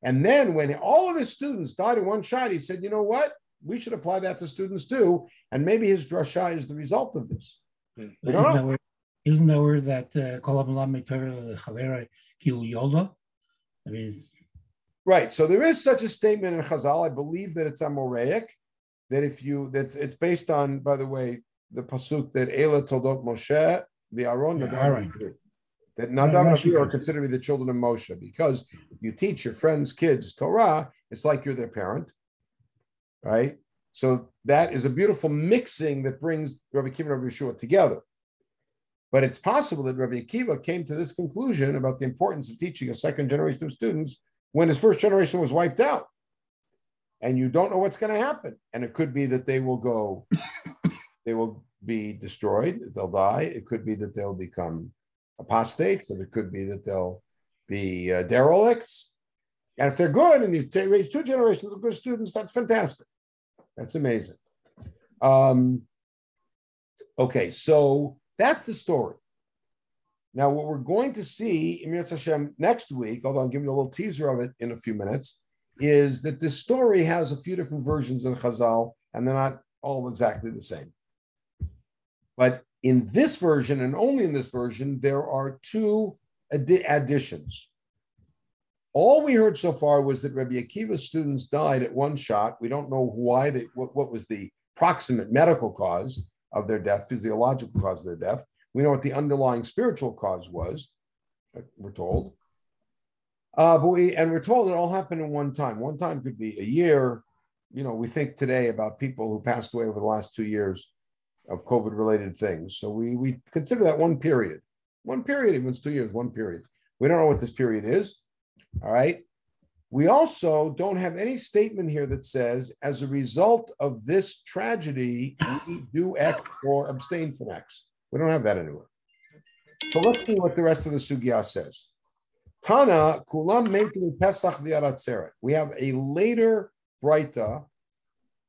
And then when all of his students died in one shot, he said, you know what? We should apply that to students too. And maybe his drasha is the result of this. We isn't don't know. that where, isn't that where that uh, Kol Ha'olam Torah Chavera Kilu I mean, Right. So there is such a statement in Chazal. I believe that it's Amoraic that if you that it's based on, by the way, the pasuk that Ela toldot Moshe the Aaron Yeah, and Abihu. That Nadav and Abihu are considered to be the children of Moshe because if you teach your friends' kids Torah, it's like you're their parent, right? So that is a beautiful mixing that brings Rabbi Akiva and Rabbi Yeshua together. But it's possible that Rabbi Akiva came to this conclusion about the importance of teaching a second generation of students when his first generation was wiped out. And you don't know what's going to happen. And it could be that they will go, they will be destroyed, they'll die. It could be that they'll become apostates, and it could be that they'll be uh, derelicts. And if they're good and you raise two generations of good students, that's fantastic. That's amazing. Um, okay, so that's the story. Now, what we're going to see in Hashem next week, although I'll give you a little teaser of it in a few minutes, is that this story has a few different versions in Chazal, and they're not all exactly the same. But in this version, and only in this version, there are two addi- additions. All we heard so far was that Rabbi Akiva's students died at one shot. We don't know why they what, what was the proximate medical cause of their death, physiological cause of their death. We know what the underlying spiritual cause was, uh, we're told. Uh, but we and we're told it all happened in one time. One time could be a year. You know, we think today about people who passed away over the last two years of COVID related things. So we we consider that one period. One period, even it's two years, one period. We don't know what this period is. All right. We also don't have any statement here that says, as a result of this tragedy, we do X or abstain from X. We don't have that anywhere. So let's see what the rest of the sugya says. Tana kulam metu pesach. We have a later brita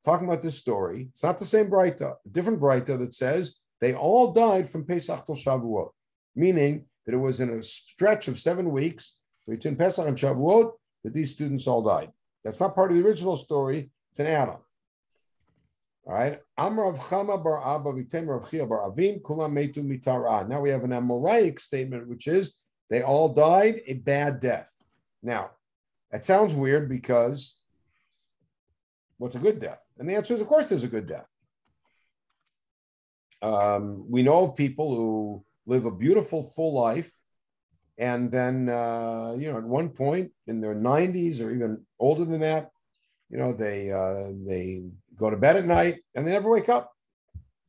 talking about this story. It's not the same brita, a different brita that says they all died from Pesach till Shavuot, meaning that it was in a stretch of seven weeks between Pesach and Shavuot that these students all died. That's not part of the original story. It's an add-on. Right. Of Metu Mitara. Now we have an Amoraic statement, which is they all died a bad death. Now, that sounds weird because what's a good death? And the answer is, of course, there's a good death. Um, we know of people who live a beautiful, full life, and then uh, you know, at one point in their 90s or even older than that, you know, they uh, they go to bed at night and they never wake up,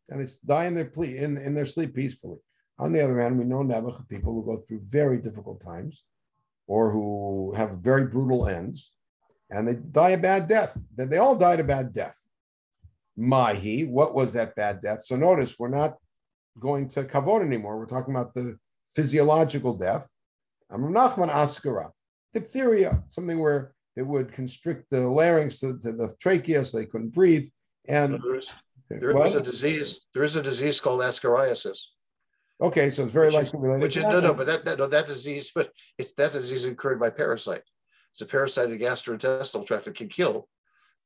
and it's die in their ple- in, in their sleep peacefully. On the other hand, we know Nebuch people who go through very difficult times, or who have very brutal ends, and they die a bad death. They all died a bad death. Mahi, what was that bad death? So notice we're not going to kavod anymore. We're talking about the physiological death. Amr Nachman Askara, diphtheria, something where it would constrict the larynx to, to the trachea so they couldn't breathe. And There is, there is a disease, there is a disease called ascariasis. okay, so it's very Which likely related. Which is, no, no, but that, that, no, that disease, but it's, that disease incurred by parasite. It's a parasite of the gastrointestinal tract that can kill.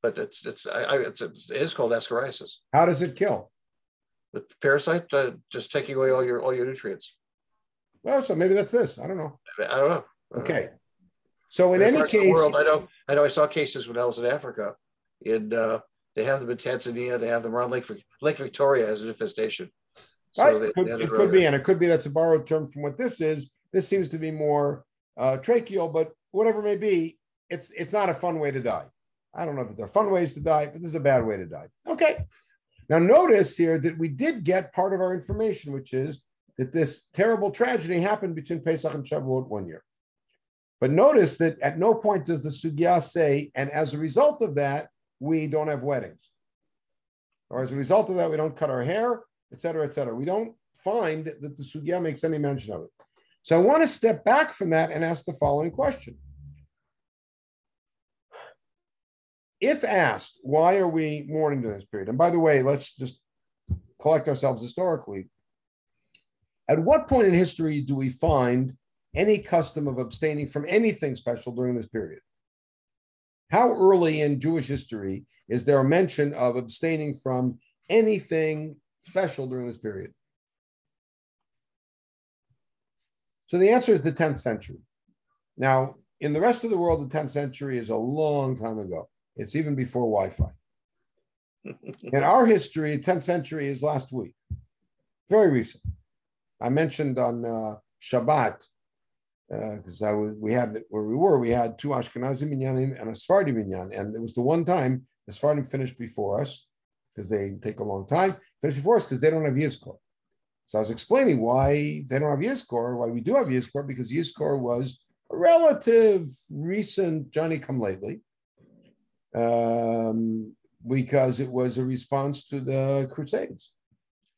But it's, it's, I, I, it's, it is called ascariasis. How does it kill? The parasite, uh, just taking away all your, all your nutrients. Well, so maybe that's this. I don't know. I don't know. I don't know. So in any case, world, I know, I know I saw cases when I was in Africa. In, uh, they have them in Tanzania, they have them around Lake, Lake Victoria as an infestation. So could, it could be, and it could be that's a borrowed term from what this is. This seems to be more uh, tracheal, but whatever it may be, it's it's not a fun way to die. I don't know that there are fun ways to die, but this is a bad way to die. Okay. Now notice here that we did get part of our information, which is that this terrible tragedy happened between Pesach and Shavuot one year. But notice that at no point does the sugya say, and as a result of that, we don't have weddings, or as a result of that, we don't cut our hair, et cetera, et cetera. We don't find that the sugya makes any mention of it. So I want to step back from that and ask the following question. If asked, why are we mourning during this period? And by the way, let's just collect ourselves historically. At what point in history do we find any custom of abstaining from anything special during this period? How early in Jewish history is there a mention of abstaining from anything special during this period? So the answer is the 10th century. Now, in the rest of the world, the 10th century is a long time ago. It's even before Wi Fi. [laughs] In our history, 10th century is last week, very recent. I mentioned on uh, Shabbat because I was we had where we were we had two Ashkenazi minyanim and a Sephardi minyan, and it was the one time the Sephardim finished before us because they take a long time. Finished before us because they don't have Yizkor. So I was explaining why they don't have Yizkor, why we do have Yizkor, because Yizkor was a relative recent Johnny come lately, um, because it was a response to the Crusades.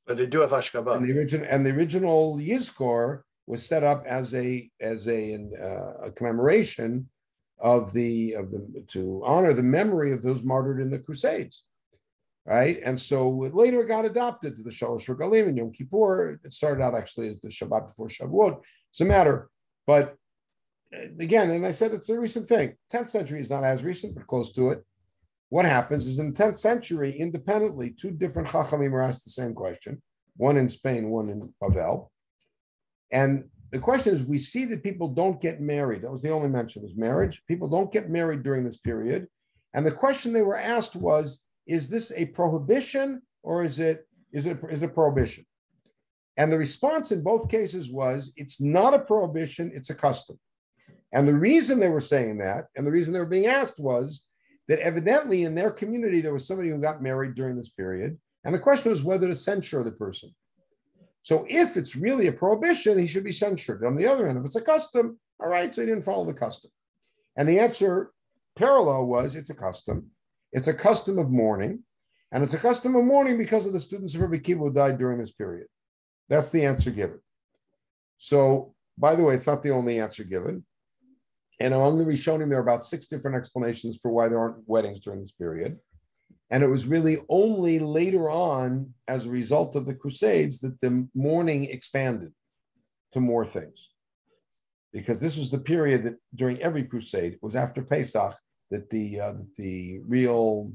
But they do have And the original and the original Yizkor was set up as a as a, uh, a commemoration of the of the to honor the memory of those martyred in the Crusades, right? And so later it got adopted to the Shalosh Regalim and Yom Kippur. It started out actually as the Shabbat before Shavuot. It's a matter, but uh, again, and I said it's a recent thing. 10th century is not as recent, but close to it. What happens is in the 10th century, independently, two different Chachamim are asked the same question, one in Spain, one in Bavel. And the question is, we see that people don't get married. That was the only mention was marriage. People don't get married during this period. And the question they were asked was, is this a prohibition or is it is it is it a prohibition? And the response in both cases was, it's not a prohibition, it's a custom. And the reason they were saying that, and the reason they were being asked was that evidently in their community there was somebody who got married during this period. And the question was whether to censure the person. So if it's really a prohibition, he should be censured. On the other hand, if it's a custom, all right, so he didn't follow the custom. And the answer parallel was it's a custom. It's a custom of mourning. And it's a custom of mourning because of the students of Rabbi Kiva who died during this period. That's the answer given. So, by the way, it's not the only answer given. And among the Rishonim, there are about six different explanations for why there aren't weddings during this period. And it was really only later on, as a result of the Crusades, that the mourning expanded to more things. Because this was the period that during every crusade, it was after Pesach that the uh, the real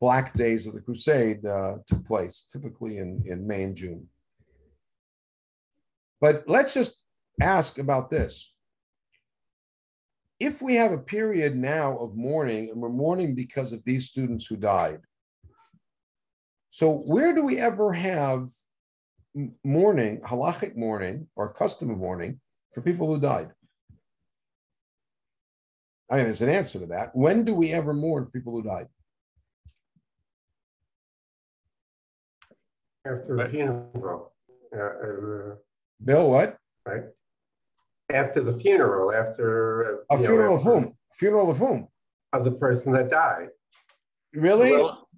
black days of the crusade uh, took place, typically in, in May and June. But let's just ask about this. If we have a period now of mourning, and we're mourning because of these students who died, so where do we ever have mourning, halachic mourning, or custom of mourning for people who died? I mean, there's an answer to that. When do we ever mourn people who died? After the funeral. uh, uh, Bill, what? Right? After the funeral, after. A you know, funeral of whom? Funeral of whom? Of the person that died. Really? Well,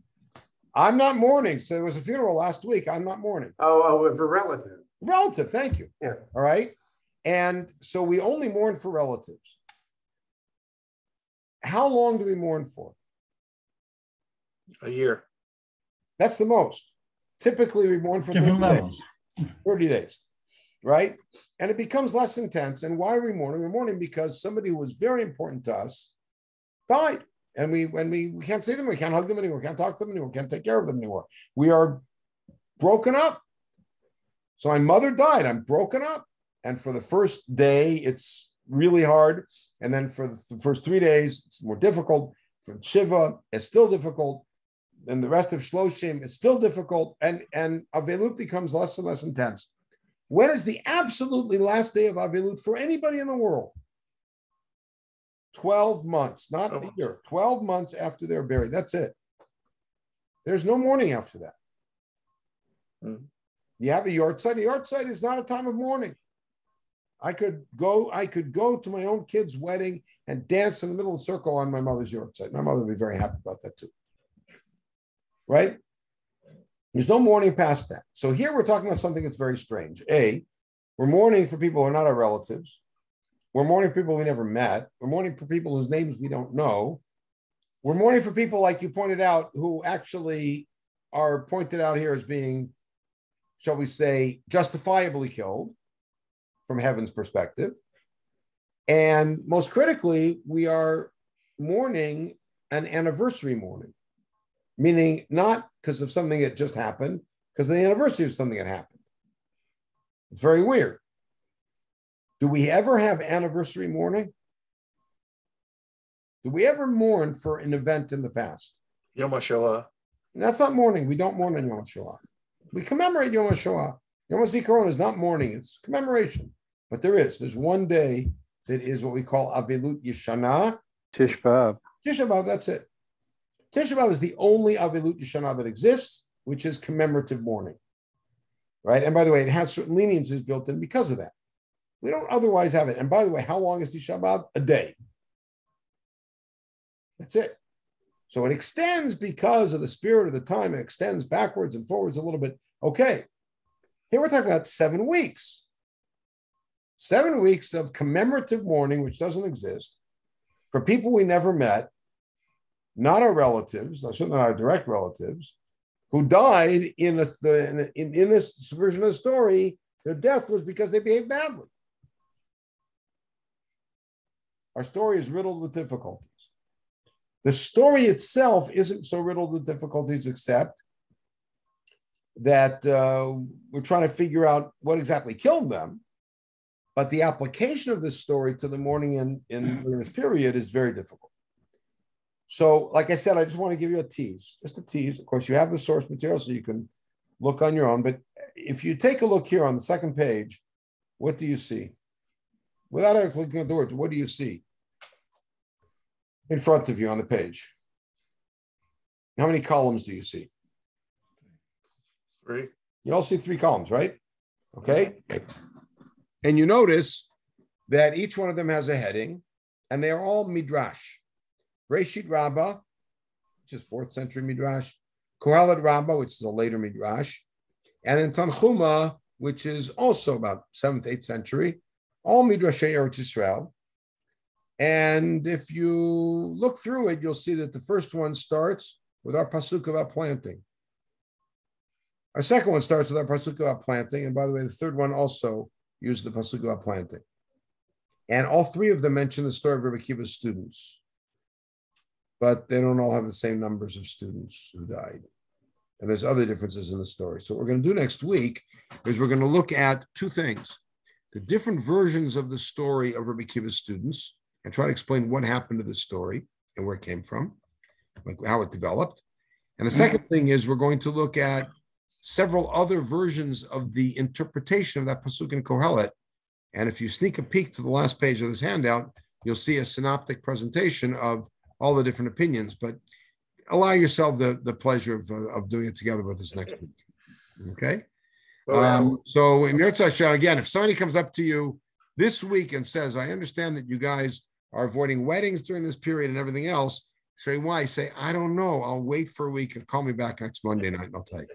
I'm not mourning. So there was a funeral last week. I'm not mourning. Oh, oh, of a relative. Relative, thank you. Yeah. All right. And so we only mourn for relatives. How long do we mourn for? A year. That's the most. Typically, we mourn for 30 Different days. 30 days, right? And it becomes less intense. And why are we mourning? We're mourning because somebody who was very important to us died. And we when we, we can't see them, we can't hug them anymore, we can't talk to them anymore, we can't take care of them anymore. We are broken up. So my mother died. I'm broken up. And for the first day, it's really hard. And then for the first three days, it's more difficult. For Shiva, it's still difficult. Then the rest of Shloshim, it's still difficult. And, and Avelut becomes less and less intense. When is the absolutely last day of Avilut for anybody in the world? 12 months, not a Oh. year, 12 months after they're buried. That's it. There's no mourning after that. Hmm. You have a yahrzeit. A yahrzeit is not a time of mourning. I could go, I could go to my own kid's wedding and dance in the middle of the circle on my mother's yahrzeit. My mother would be very happy about that too. Right? There's no mourning past that. So here we're talking about something that's very strange. A, we're mourning for people who are not our relatives. We're mourning for people we never met. We're mourning for people whose names we don't know. We're mourning for people, like you pointed out, who actually are pointed out here as being, shall we say, justifiably killed from heaven's perspective. And most critically, we are mourning an anniversary mourning, meaning not because of something that just happened, because of the anniversary of something that happened. It's very weird. Do we ever have anniversary mourning? Do we ever mourn for an event in the past? Yom HaShoah. That's not mourning. We don't mourn on Yom HaShoah. We commemorate Yom HaShoah. Yom HaZikaron is not mourning, it's commemoration. But there is. There's one day that is what we call Avilut Yeshana. Tish B'Av. Tisha B'Av, that's it. Tisha B'Av is the only Avilut Yeshana that exists, which is commemorative mourning. Right? And by the way, it has certain leniencies built in because of that. We don't otherwise have it. And by the way, how long is Tisha B'Av? A day. That's it. So it extends because of the spirit of the time. It extends backwards and forwards a little bit. Okay. Here we're talking about seven weeks. Seven weeks of commemorative mourning, which doesn't exist, for people we never met, not our relatives, certainly not our direct relatives, who died in, a, in, in this version of the story. Their death was because they behaved badly. Our story is riddled with difficulties. The story itself isn't so riddled with difficulties, except that uh, we're trying to figure out what exactly killed them. But the application of this story to the morning in, in, in this period is very difficult. So, like I said, I just want to give you a tease, just a tease. Of course, you have the source material, so you can look on your own. But if you take a look here on the second page, what do you see? Without actually looking at the words, what do you see in front of you on the page? How many columns do you see? Three. You all see three columns, right? Okay. And you notice that each one of them has a heading, and they are all midrash. Reshit Rabbah, which is fourth century midrash, Kohelet Rabbah, which is a later midrash, and then Tanchuma, which is also about seventh, eighth century, all midrashay Eretz Israel. And if you look through it, you'll see that the first one starts with our pasuk about planting. Our second one starts with our pasuk about planting, and by the way, the third one also uses the pasuk about planting. And all three of them mention the story of Rabbi Akiva's students but they don't all have the same numbers of students who died. And there's other differences in the story. So what we're going to do next week is we're going to look at two things: the different versions of the story of Rabbi Kiva's students, and try to explain what happened to the story and where it came from, like how it developed. And the second thing is we're going to look at several other versions of the interpretation of that pasuk in Kohelet. And if you sneak a peek to the last page of this handout, you'll see a synoptic presentation of all the different opinions, but allow yourself the, the pleasure of, uh, of doing it together with us next week. Okay. Um, so in your touch, again, if somebody comes up to you this week and says, I understand that you guys are avoiding weddings during this period and everything else, say why? Say, I don't know. I'll wait for a week and call me back next Monday night and I'll tell you.